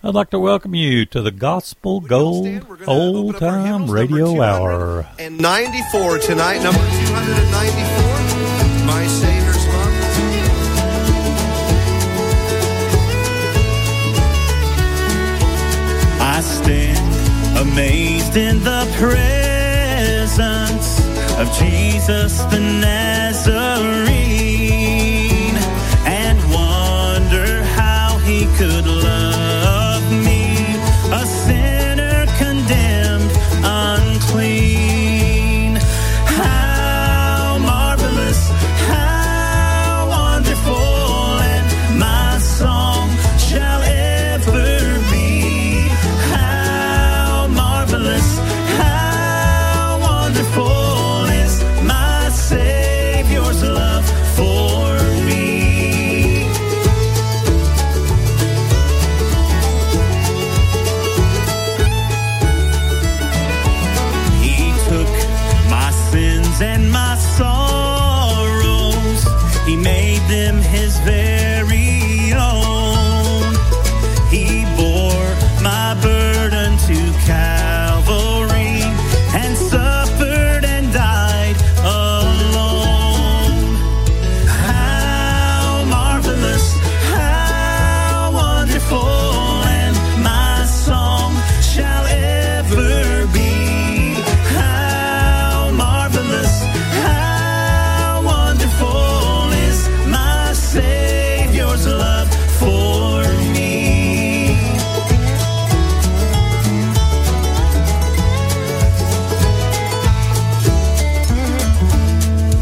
I'd like to welcome you to the Gospel Gold Old Time Radio Hour. And 94 tonight, number 294, My Savior's Love. I stand amazed in the presence of Jesus the Nazarene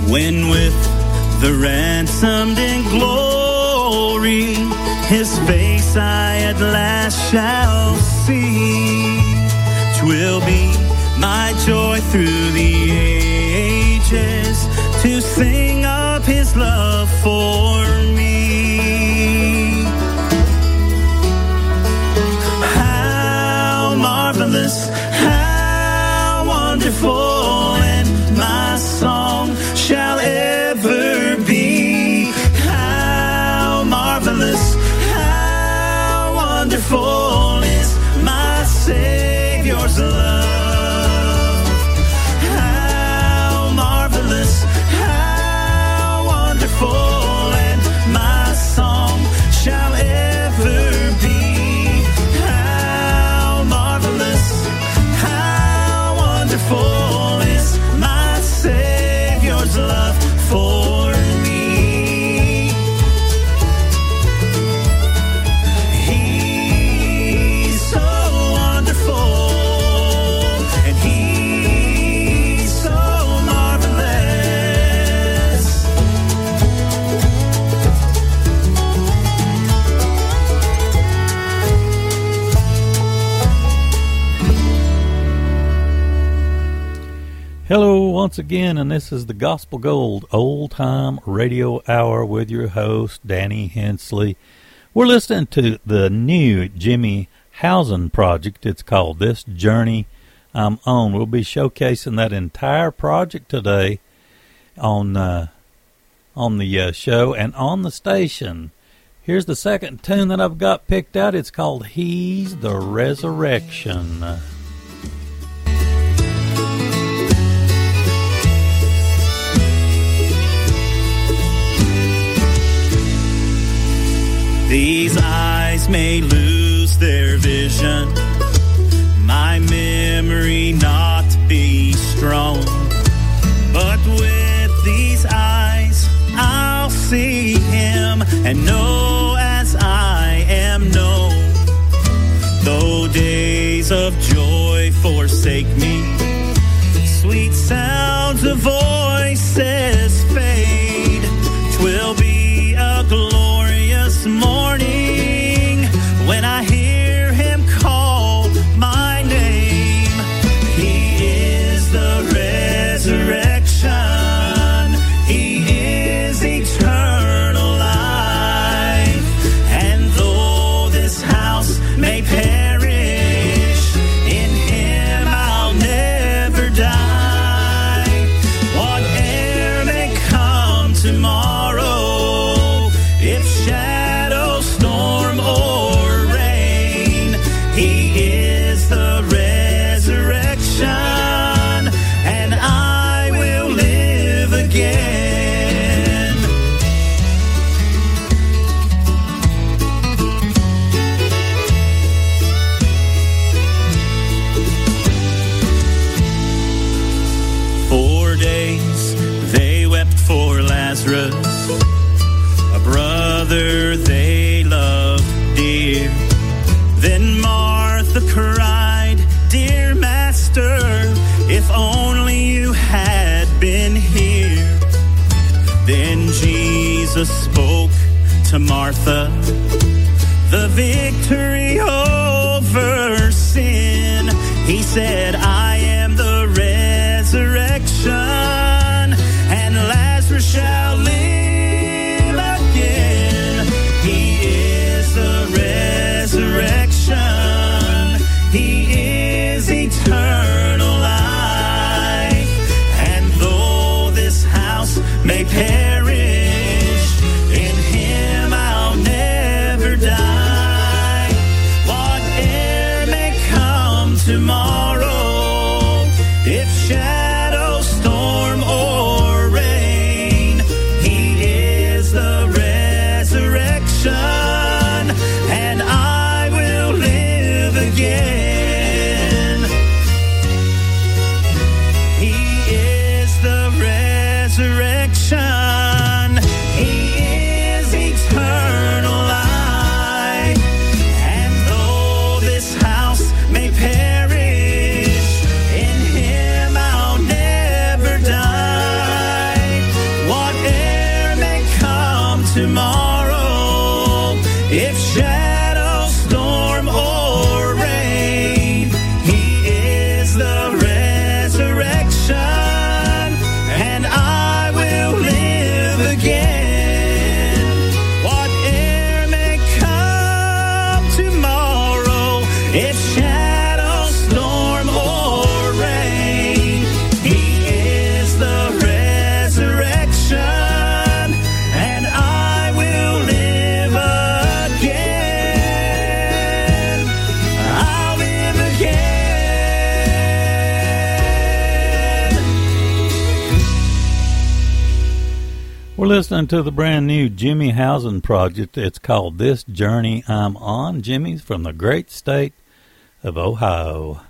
when with the ransomed in glory his face I at last shall see. Twill be my joy through the ages to sing of his love for me. How marvelous, how once again, and this is the Gospel Gold Old Time Radio Hour with your host, Danny Hensley. We're listening to the new Jimmy Howson project. It's called This Journey I'm On. We'll be showcasing that entire project today on uh, on the uh, show and on the station. Here's the second tune that I've got picked out. It's called He's the Resurrection. These eyes may lose their vision, my memory not be strong. But with these eyes, I'll see him and know as I am known. Though days of joy forsake me, sweet sounds of voices fade. If only you had been here. Then Jesus spoke to Martha. The victory over sin. He said, listening to the brand new Jimmy Howson project. It's called This Journey I'm On. Jimmy's from the great state of Ohio.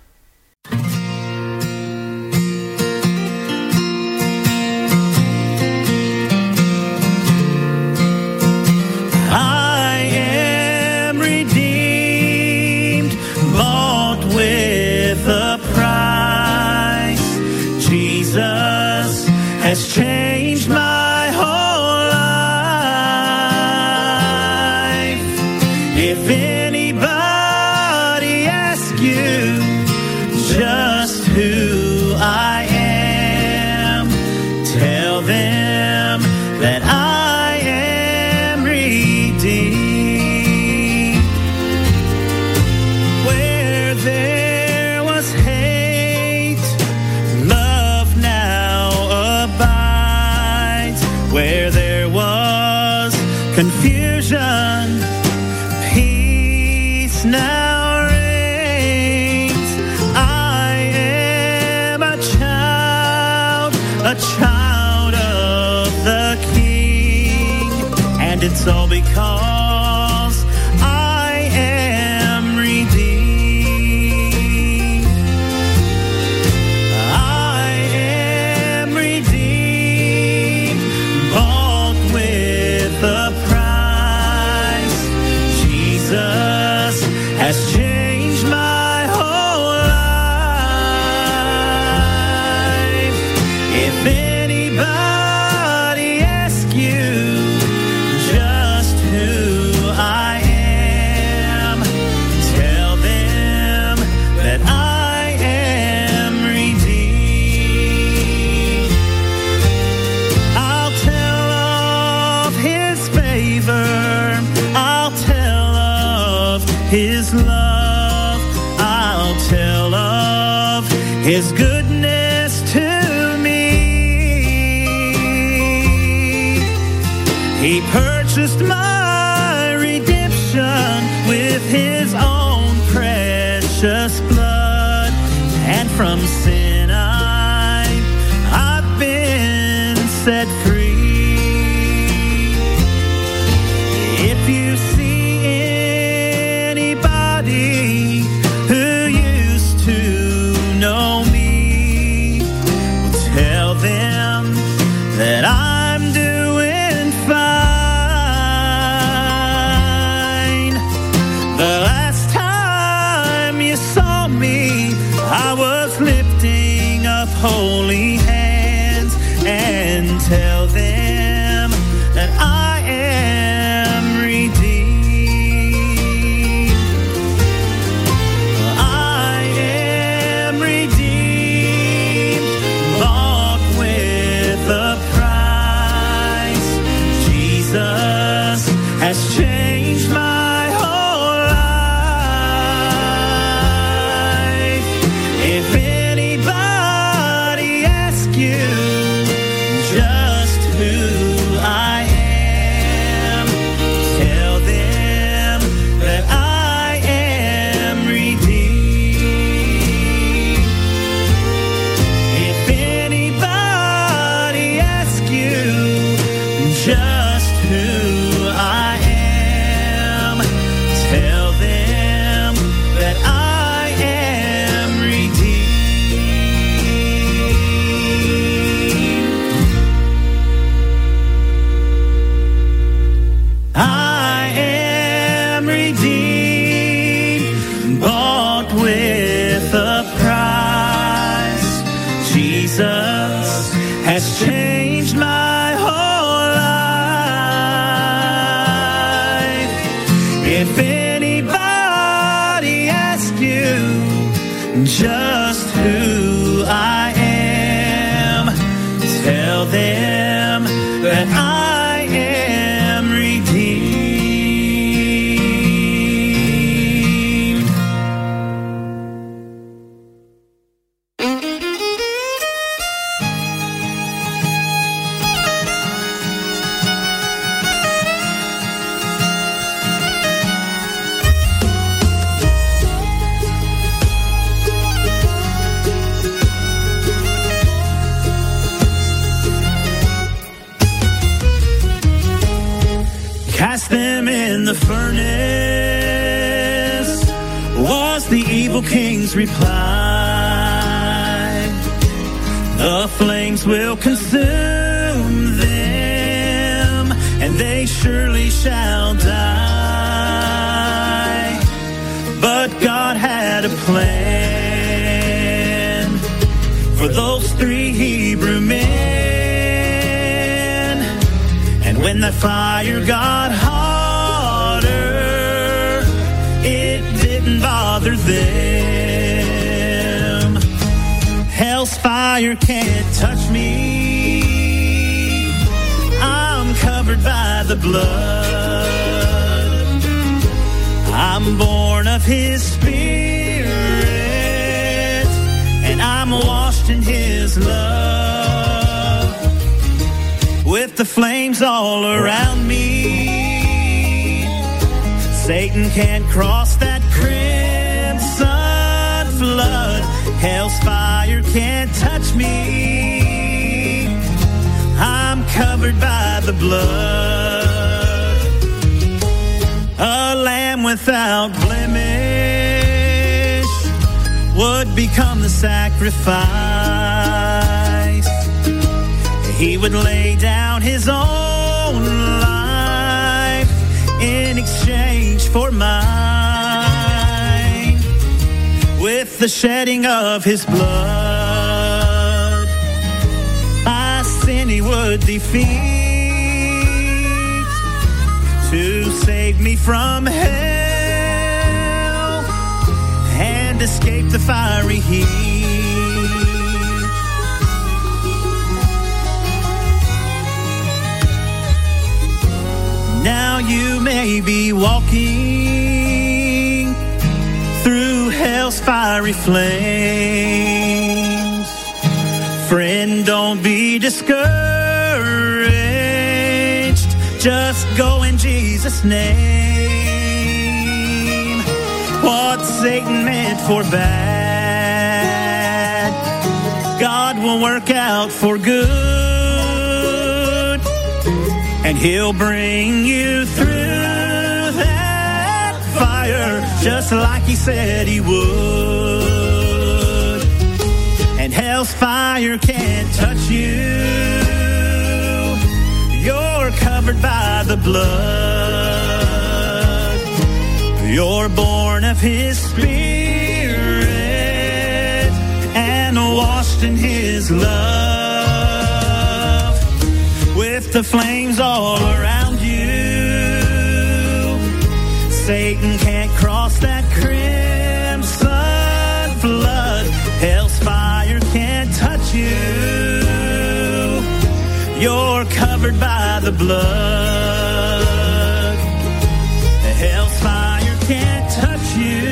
Flames will consume them, and they surely shall die. But God had a plan for those three Hebrew men. And when the fire got fire can't touch me. I'm covered by the blood. I'm born of his spirit, and I'm washed in his love with the flames all around me. Satan can't cross that Hell's fire can't touch me. I'm covered by the blood. A lamb without blemish would become the sacrifice. He would lay down his own life in exchange for mine. The shedding of his blood, my sin he would defeat to save me from hell and escape the fiery heat. Now you may be walking through hell's fiery flames. Friend, don't be discouraged. Just go in Jesus' name. What Satan meant for bad, God will work out for good and he'll bring you through fire just like he said he would. And hell's fire can't touch you. You're covered by the blood. You're born of his spirit and washed in his love with the flames all around Satan can't cross that crimson flood. Hell's fire can't touch you. You're covered by the blood. Hell's fire can't touch you.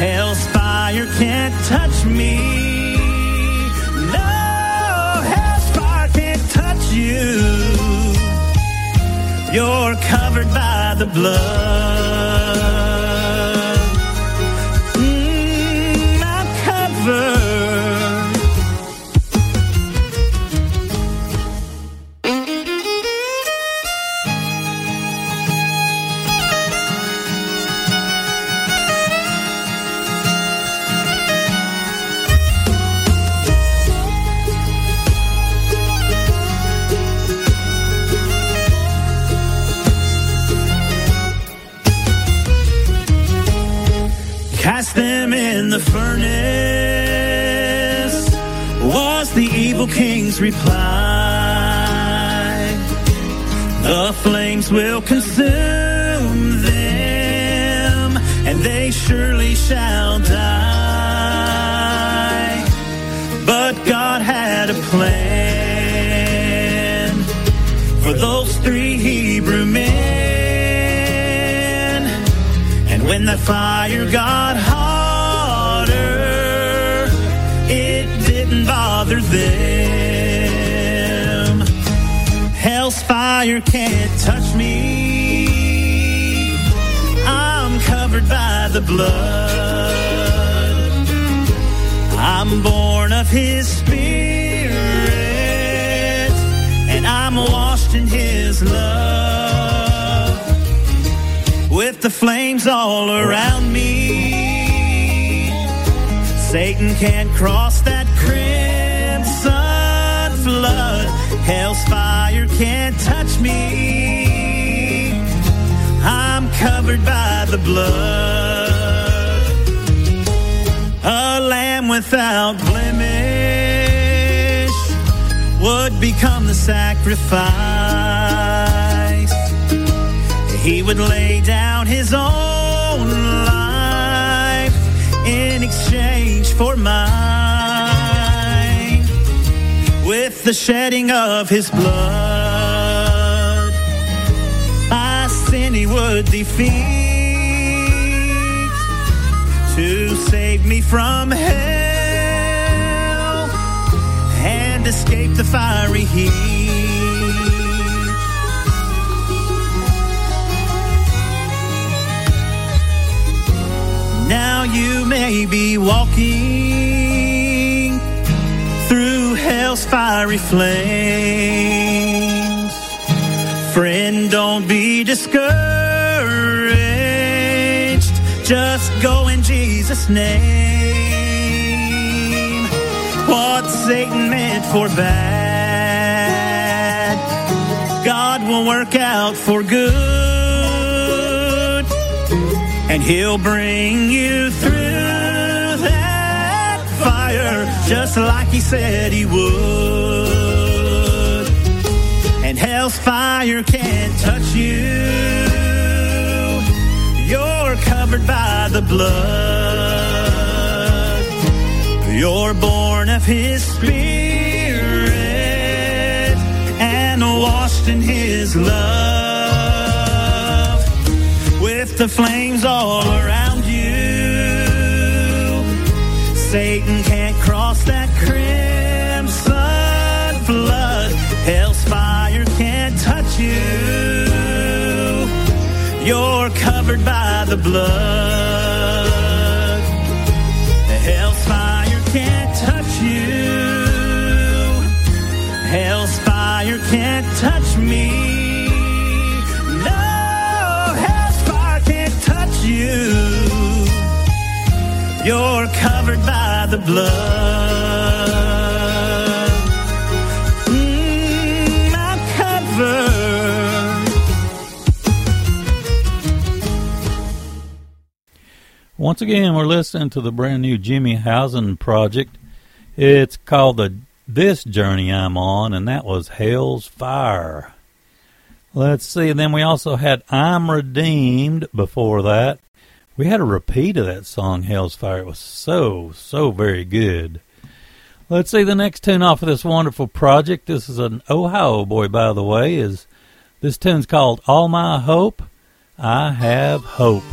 Hell's fire can't touch me. No, hell's fire can't touch You're covered by the blood. Furnace was the evil king's reply. The flames will consume them, and they surely shall die. But God had a plan for those three Hebrew men. And when the fire got hotter, them. Hell's fire can't touch me. I'm covered by the blood. I'm born of His Spirit, and I'm washed in His love. With the flames all around me, Satan can't cross that Hell's fire can't touch me. I'm covered by the blood. A lamb without blemish would become the sacrifice. He would lay down his own life in exchange for mine. The shedding of his blood, my sin he would defeat to save me from hell and escape the fiery heat. Now you may be walking fiery flames. Friend, don't be discouraged. Just go in Jesus' name. What Satan meant for bad, God will work out for good and he'll bring you through just like he said he would. And hell's fire can't touch you. You're covered by the blood. You're born of his spirit and washed in his love with the flames all around you. Satan you. You're covered by the blood. Hell's fire can't touch you. Hell Spire can't touch me. No, Hell's fire can't touch me. You're covered by the blood. Once again, we're listening to the brand new Jimmy Howson project. It's called the This Journey I'm On, and that was Hell's Fire. Let's see, and then we also had I'm Redeemed before that. We had a repeat of that song, Hell's Fire. It was so, so very good. Let's see the next tune off of this wonderful project. This is an Ohio boy, by the way. Is this tune's called All My Hope? I Have Hope.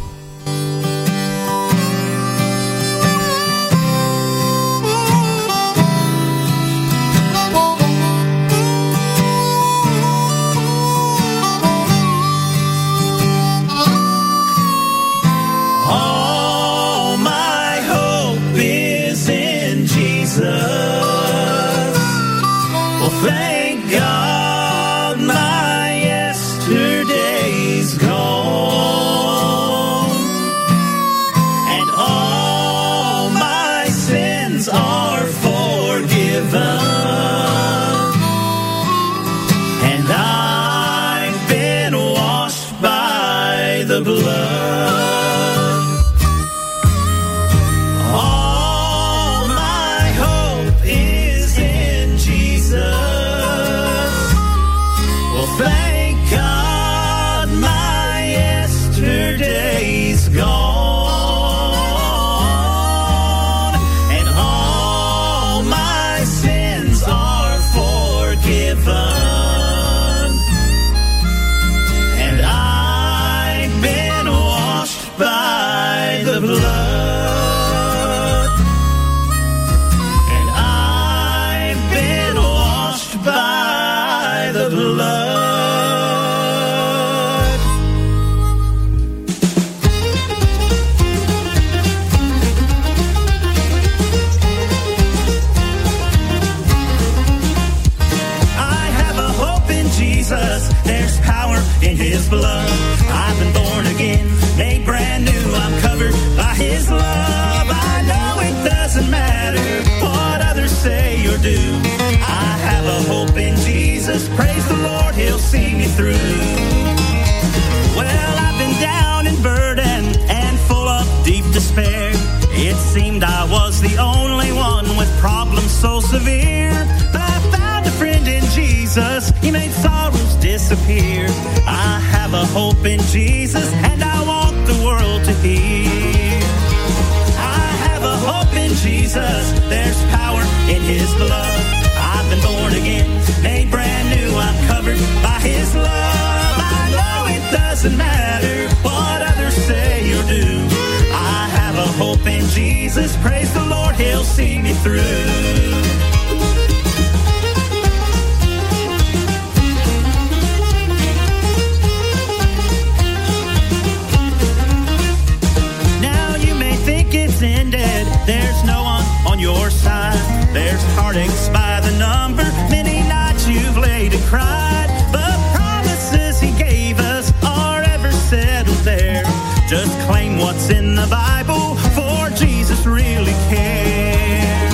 number. Many nights you've laid and cried, but promises he gave us are ever settled there. Just claim what's in the Bible, for Jesus really cares.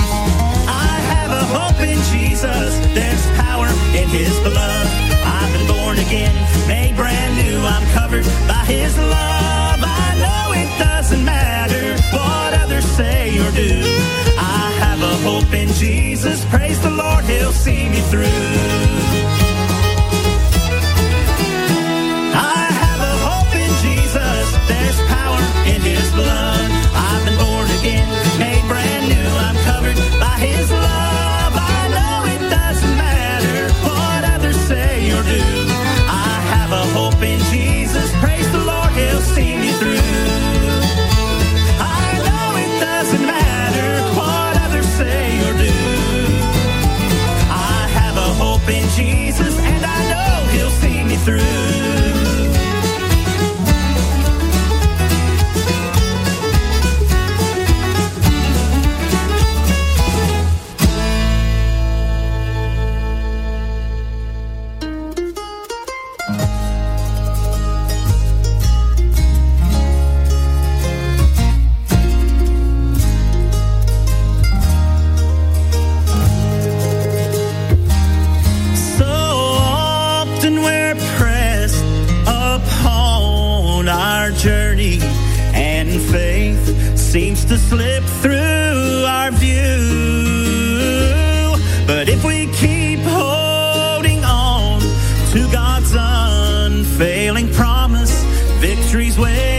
I have a hope in Jesus, there's power in his blood. I've been born again, made brand new, I'm covered by his love. I know it doesn't matter what others say or do hope in Jesus. Praise the Lord, He'll see me through. I have a hope in Jesus. There's power in His blood. I've been born again, made brand new. I'm covered by His love. I know it doesn't matter what others say or do. I have a hope in Jesus. Praise the Lord, He'll see me through. through. promise, victory's waiting.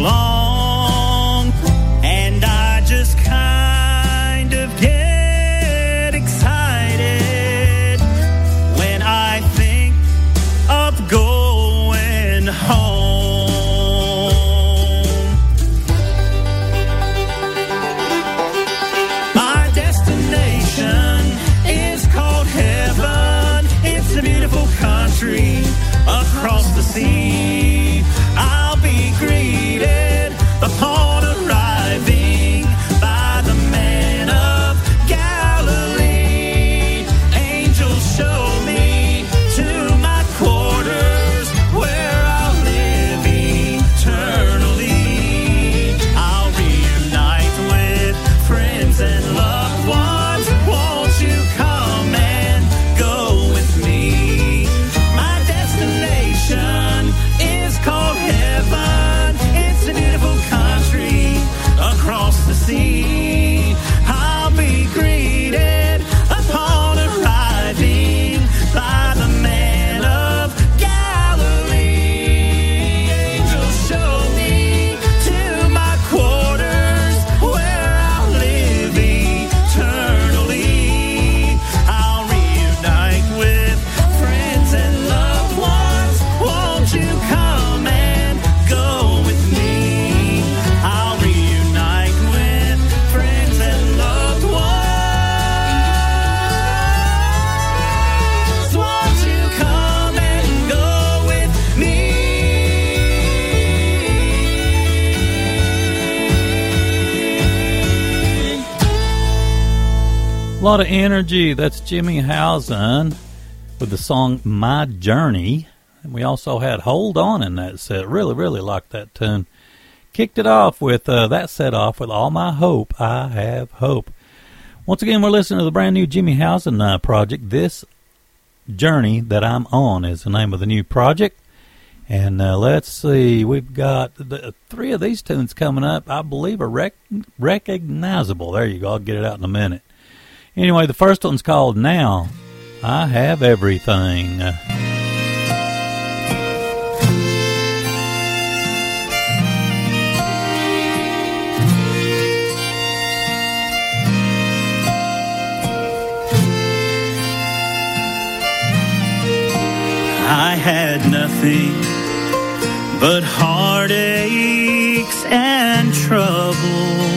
Long, A lot of energy. That's Jimmy Howson with the song My Journey. And we also had Hold On in that set. Really, really liked that tune. Kicked it off with, uh, that set off with All My Hope, I Have Hope. Once again, we're listening to the brand new Jimmy Howson uh, project. This Journey That I'm On is the name of the new project. And uh, let's see, we've got the, three of these tunes coming up, I believe, are rec- recognizable. There you go, I'll get it out in a minute. Anyway, the first one's called Now I Have Everything. I had nothing but heartaches and trouble.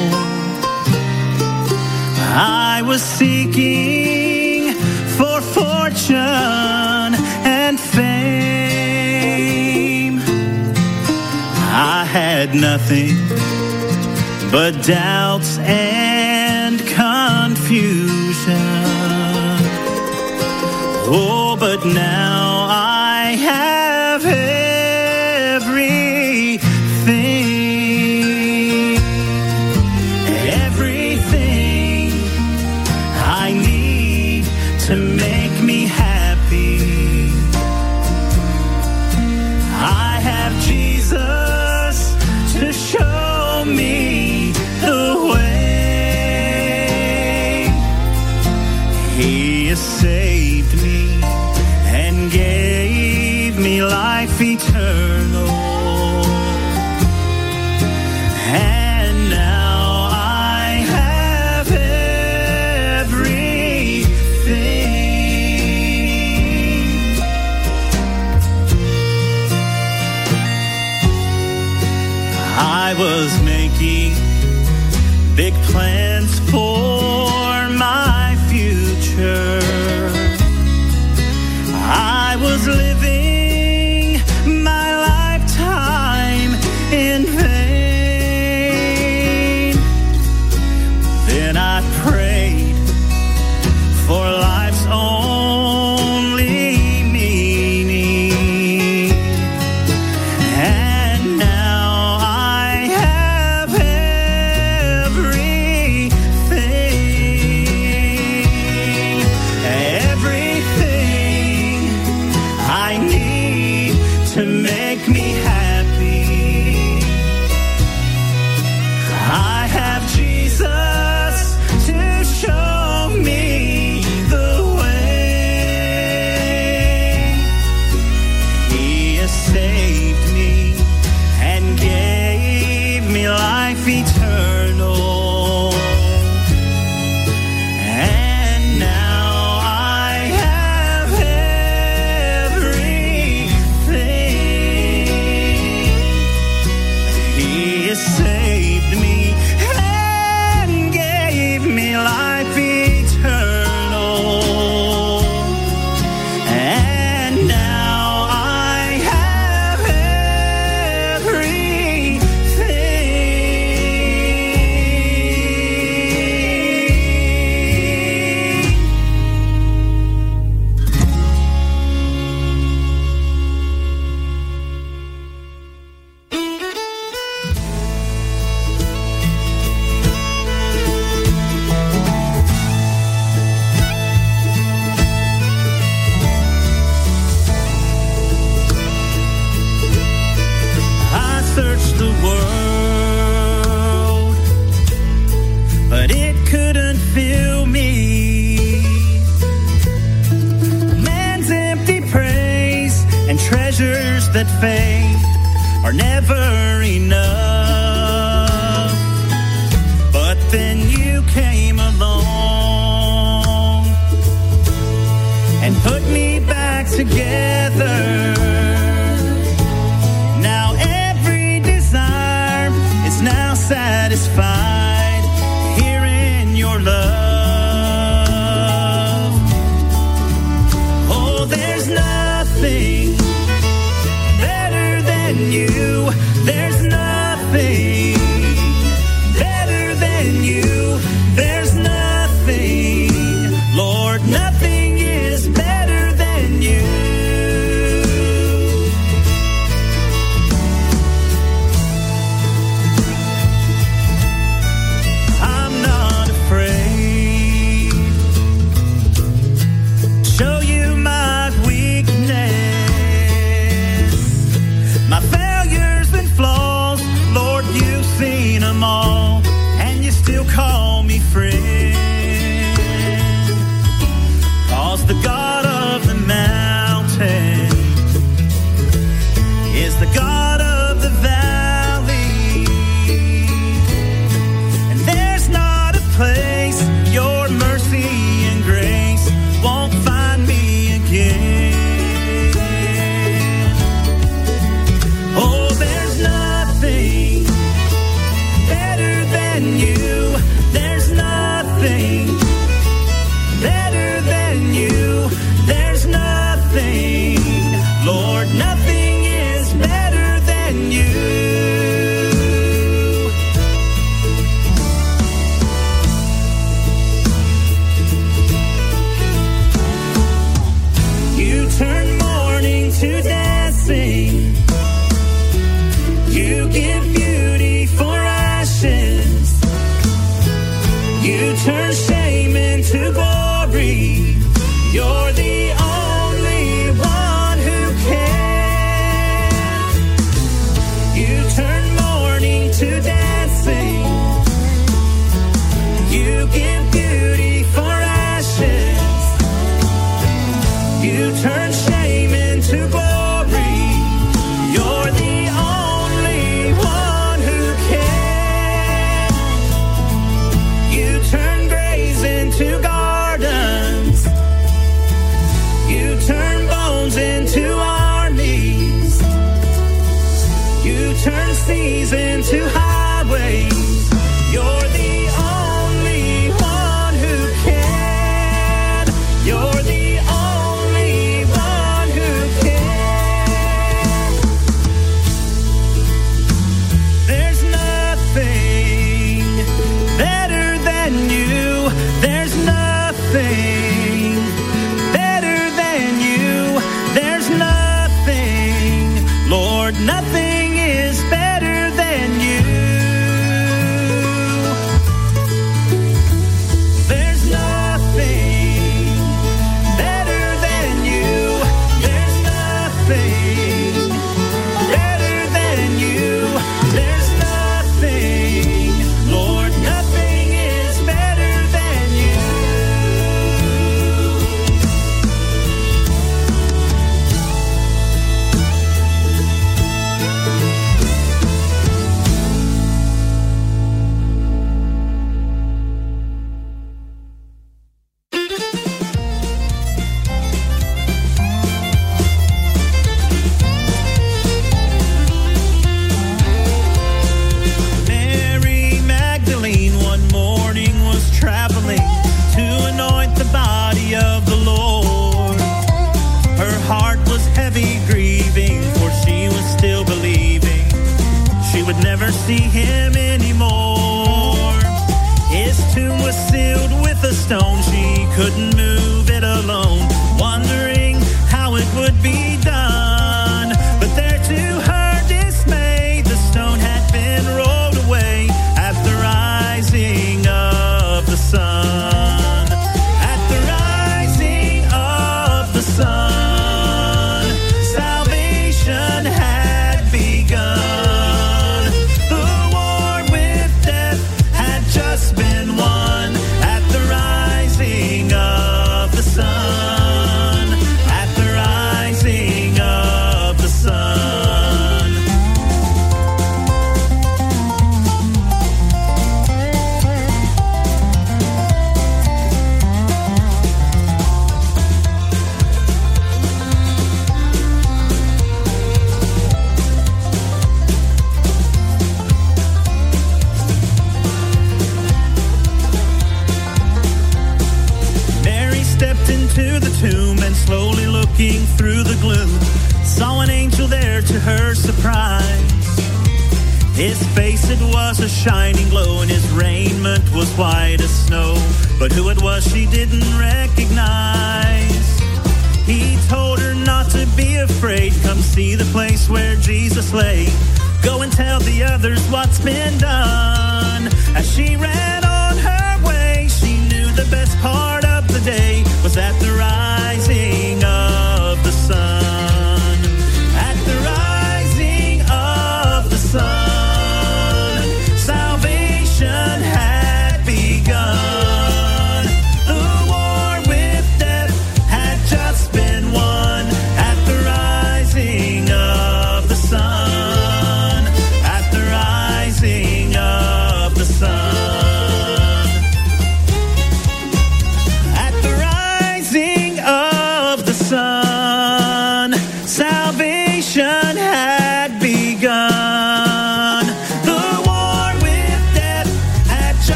I was seeking for fortune and fame. I had nothing but doubts and confusion. Oh, but now was me friend. Cause the God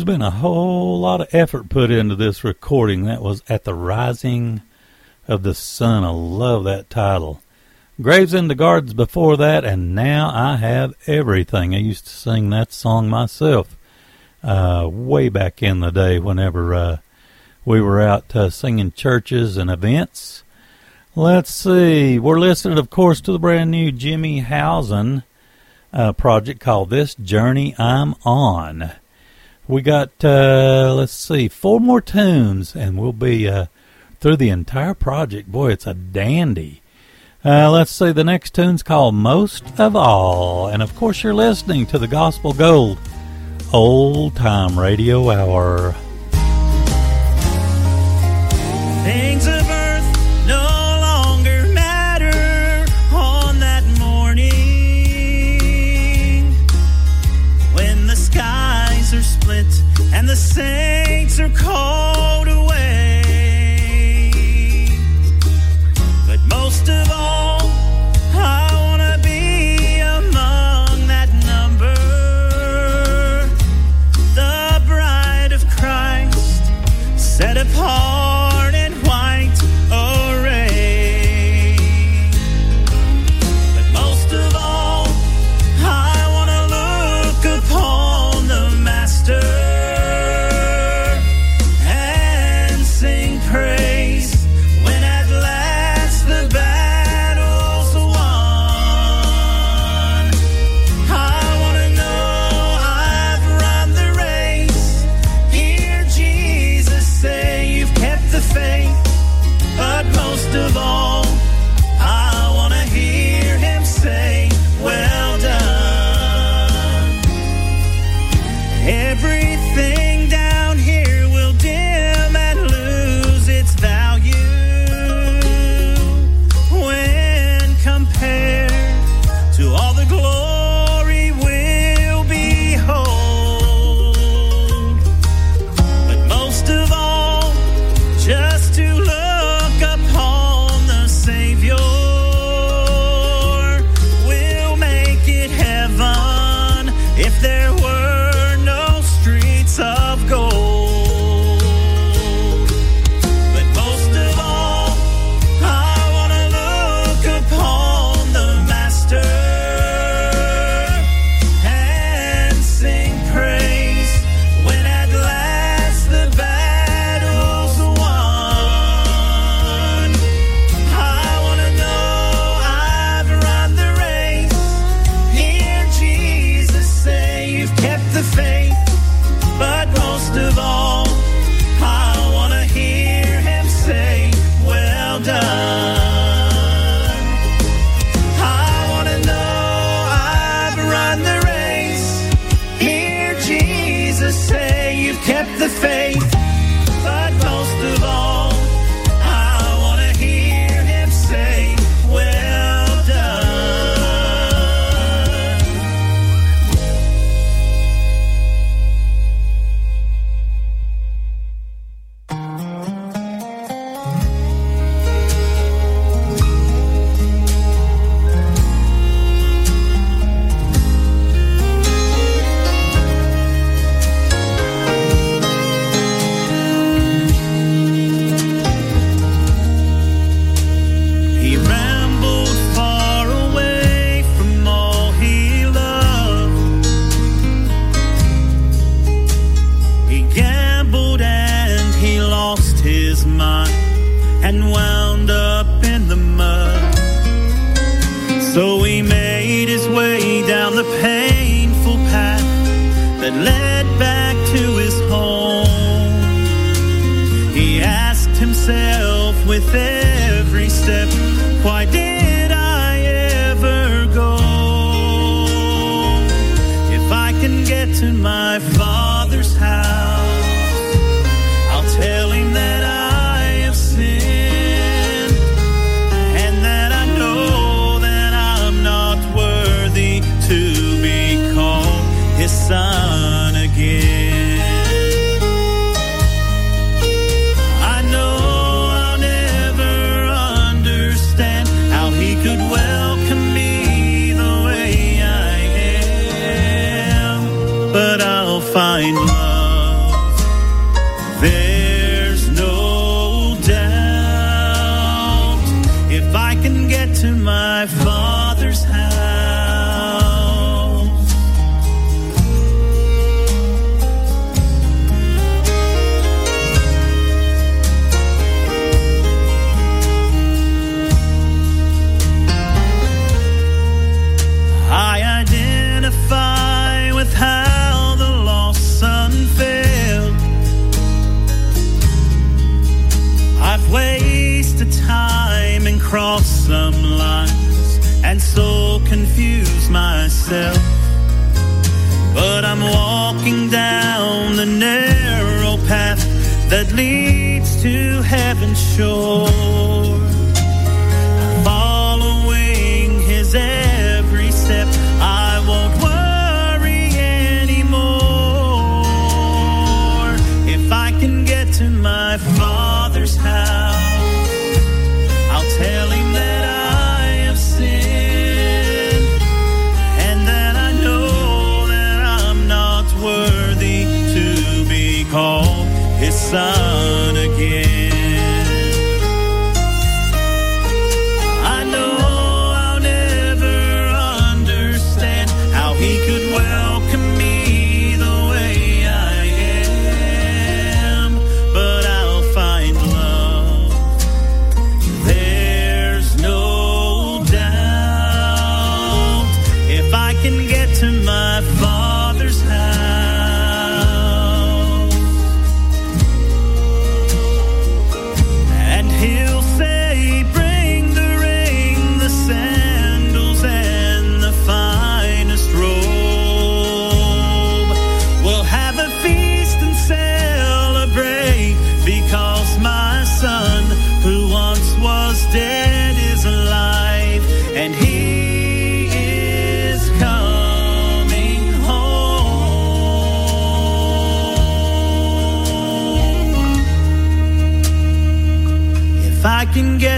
There's been a whole lot of effort put into this recording. That was At the Rising of the Sun. I love that title. Graves in the Gardens before that, and now I have everything. I used to sing that song myself uh, way back in the day whenever uh, we were out uh, singing churches and events. Let's see. We're listening, of course, to the brand new Jimmy Howson uh, project called This Journey I'm On. We got, uh, let's see, four more tunes, and we'll be uh, through the entire project. Boy, it's a dandy. Uh, let's see, the next tune's called Most of All. And of course, you're listening to the Gospel Gold Old Tyme Radio Hour. Things saints are called away.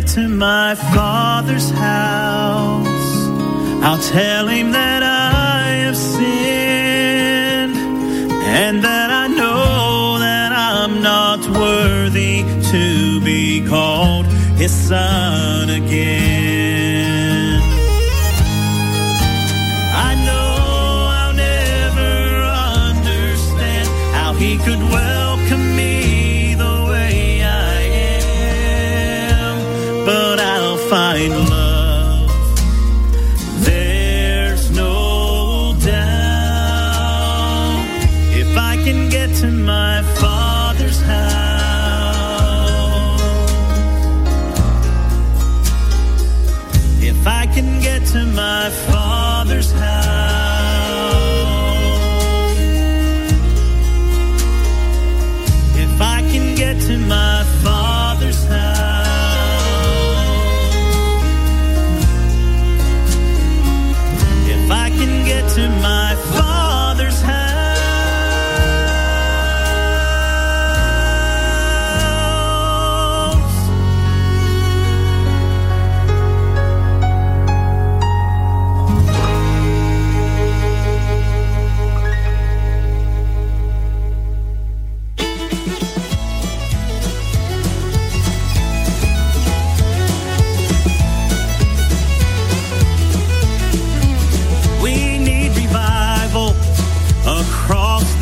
Get to my father's house, I'll tell him that I have sinned and that I know that I'm not worthy to be called his son again.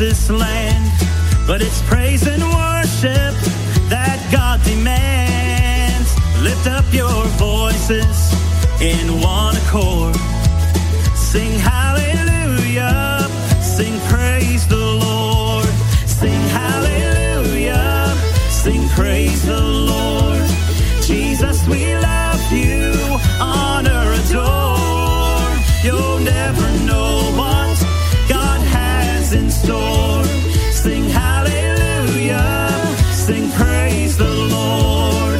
This land, but it's praise and worship that God demands. Lift up your voices in one accord. Sing hallelujah, sing praise the Lord. Sing hallelujah, sing praise the Lord. Sing hallelujah, sing praise the Lord.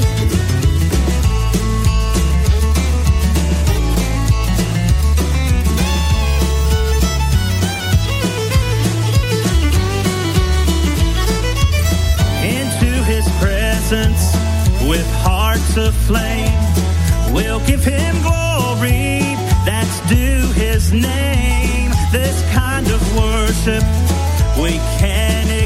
into his presence with hearts aflame. We'll give him glory that's due his name. Worship. We can't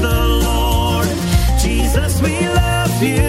the Lord. Jesus, we love you,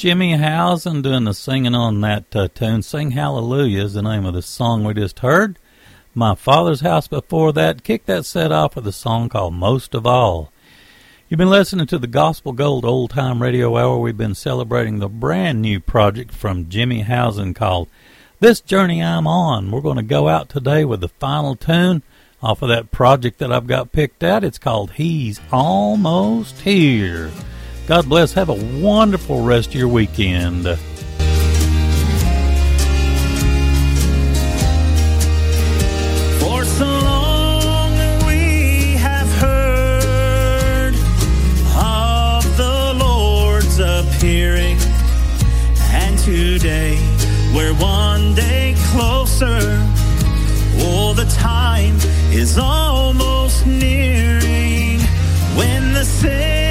Jimmy Howson doing the singing on that uh, tune. Sing Hallelujah is the name of the song we just heard. My Father's House before that. Kick that set off with a song called Most of All. You've been listening to the Gospel Gold Old Tyme Radio Hour. We've been celebrating the brand new project from Jimmy Howson called This Journey I'm On. We're going to go out today with the final tune off of that project that I've got picked out. It's called He's Almost Here. God bless. Have a wonderful rest of your weekend. today. We're one day closer. Oh, the time is almost nearing when the Savior.